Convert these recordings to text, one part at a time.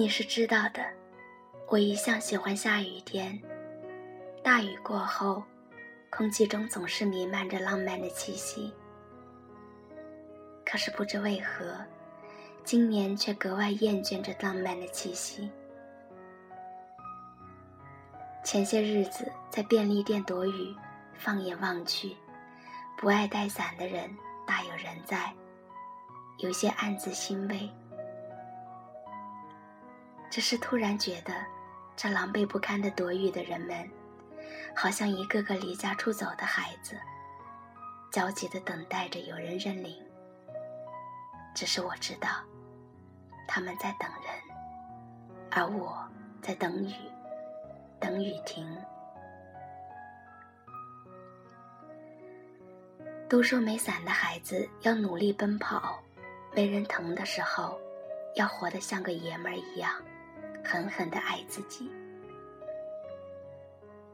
你是知道的，我一向喜欢下雨天。大雨过后，空气中总是弥漫着浪漫的气息。可是不知为何，今年却格外厌倦这浪漫的气息。前些日子在便利店躲雨，放眼望去，不爱带伞的人大有人在，有些暗自欣慰。只是突然觉得，这狼狈不堪的躲雨的人们，好像一个个离家出走的孩子，焦急地等待着有人认领。只是我知道，他们在等人，而我在等雨，等雨停。都说没伞的孩子要努力奔跑，没人疼的时候，要活得像个爷们儿一样。狠狠的爱自己，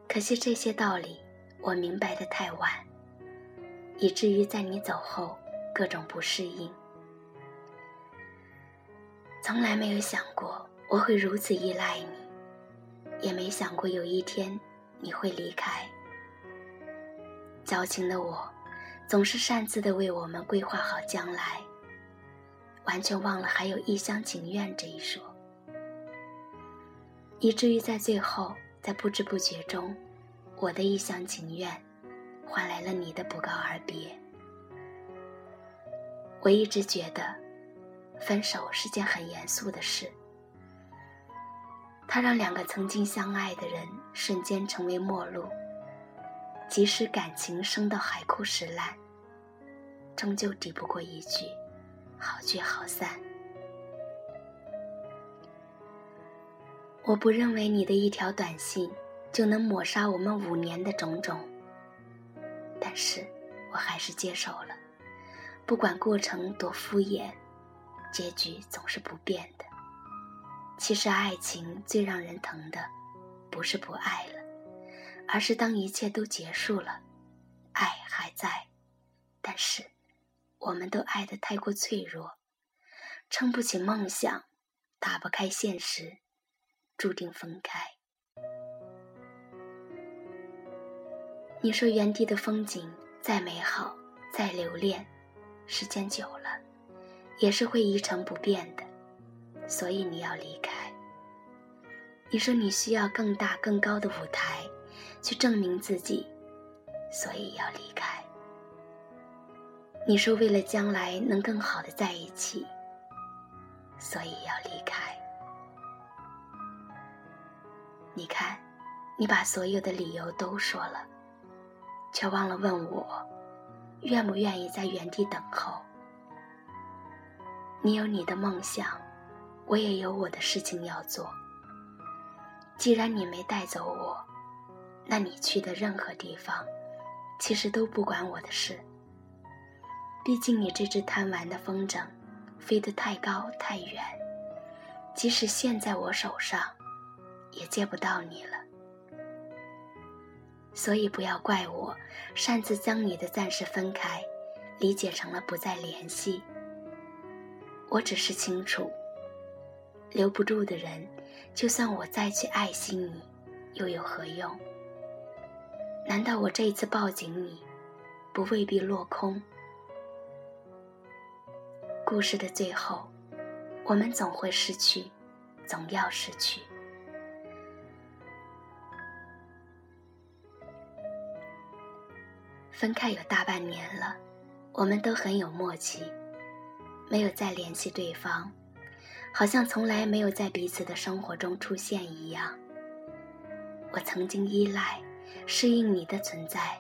可惜这些道理我明白的太晚，以至于在你走后各种不适应。从来没有想过我会如此依赖你，也没想过有一天你会离开。矫情的我，总是擅自的为我们规划好将来，完全忘了还有一厢情愿这一说。以至于在最后，在不知不觉中，我的一厢情愿，换来了你的不告而别。我一直觉得，分手是件很严肃的事，它让两个曾经相爱的人瞬间成为陌路。即使感情升到海枯石烂，终究抵不过一句“好聚好散”。我不认为你的一条短信就能抹杀我们五年的种种，但是我还是接受了。不管过程多敷衍，结局总是不变的。其实爱情最让人疼的，不是不爱了，而是当一切都结束了，爱还在，但是我们都爱得太过脆弱，撑不起梦想，打不开现实。注定分开。你说原地的风景再美好、再留恋，时间久了也是会一成不变的，所以你要离开。你说你需要更大、更高的舞台去证明自己，所以要离开。你说为了将来能更好的在一起，所以要离开。你看，你把所有的理由都说了，却忘了问我，愿不愿意在原地等候。你有你的梦想，我也有我的事情要做。既然你没带走我，那你去的任何地方，其实都不关我的事。毕竟你这只贪玩的风筝，飞得太高太远，即使现在我手上。也见不到你了，所以不要怪我擅自将你的暂时分开理解成了不再联系。我只是清楚，留不住的人，就算我再去爱惜你，又有何用？难道我这一次抱紧你，不未必落空？故事的最后，我们总会失去，总要失去。分开有大半年了，我们都很有默契，没有再联系对方，好像从来没有在彼此的生活中出现一样。我曾经依赖、适应你的存在，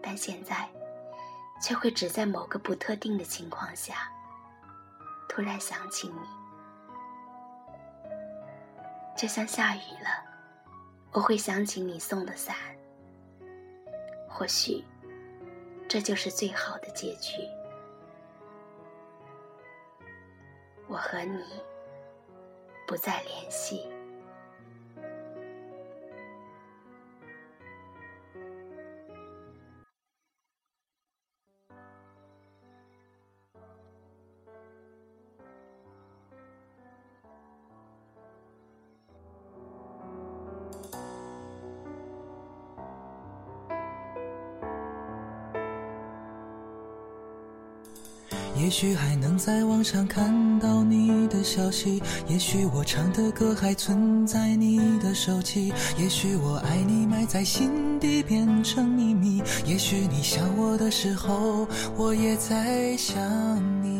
但现在，却会只在某个不特定的情况下，突然想起你，就像下雨了，我会想起你送的伞，或许。这就是最好的结局。我和你不再联系。也许还能在网上看到你的消息，也许我唱的歌还存在你的手机，也许我爱你埋在心底变成秘密，也许你想我的时候，我也在想你。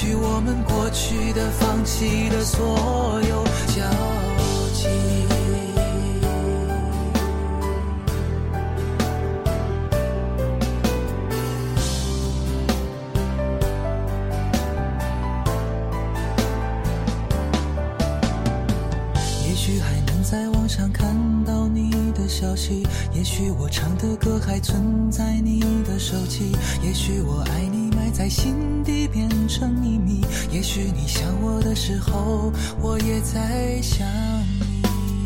去我们过去的、放弃的所有交集。也许还能在网上看到你的消息，也许我唱的歌还存在你的手机，也许我爱你在心底变成秘密，也许你想我的时候，我也在想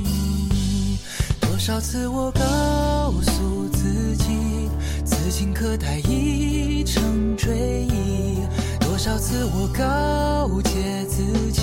你。多少次我告诉自己，此情可待已成追忆；多少次我告诫自己，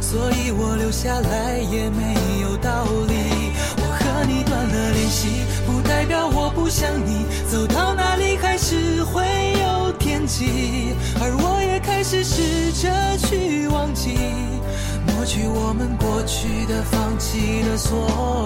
所以我留下来也没有道理。我和你断了联系，不代表我不想你。走到哪里还是会有天际，而我也开始试着去忘记。抹去我们过去的、放弃的所有。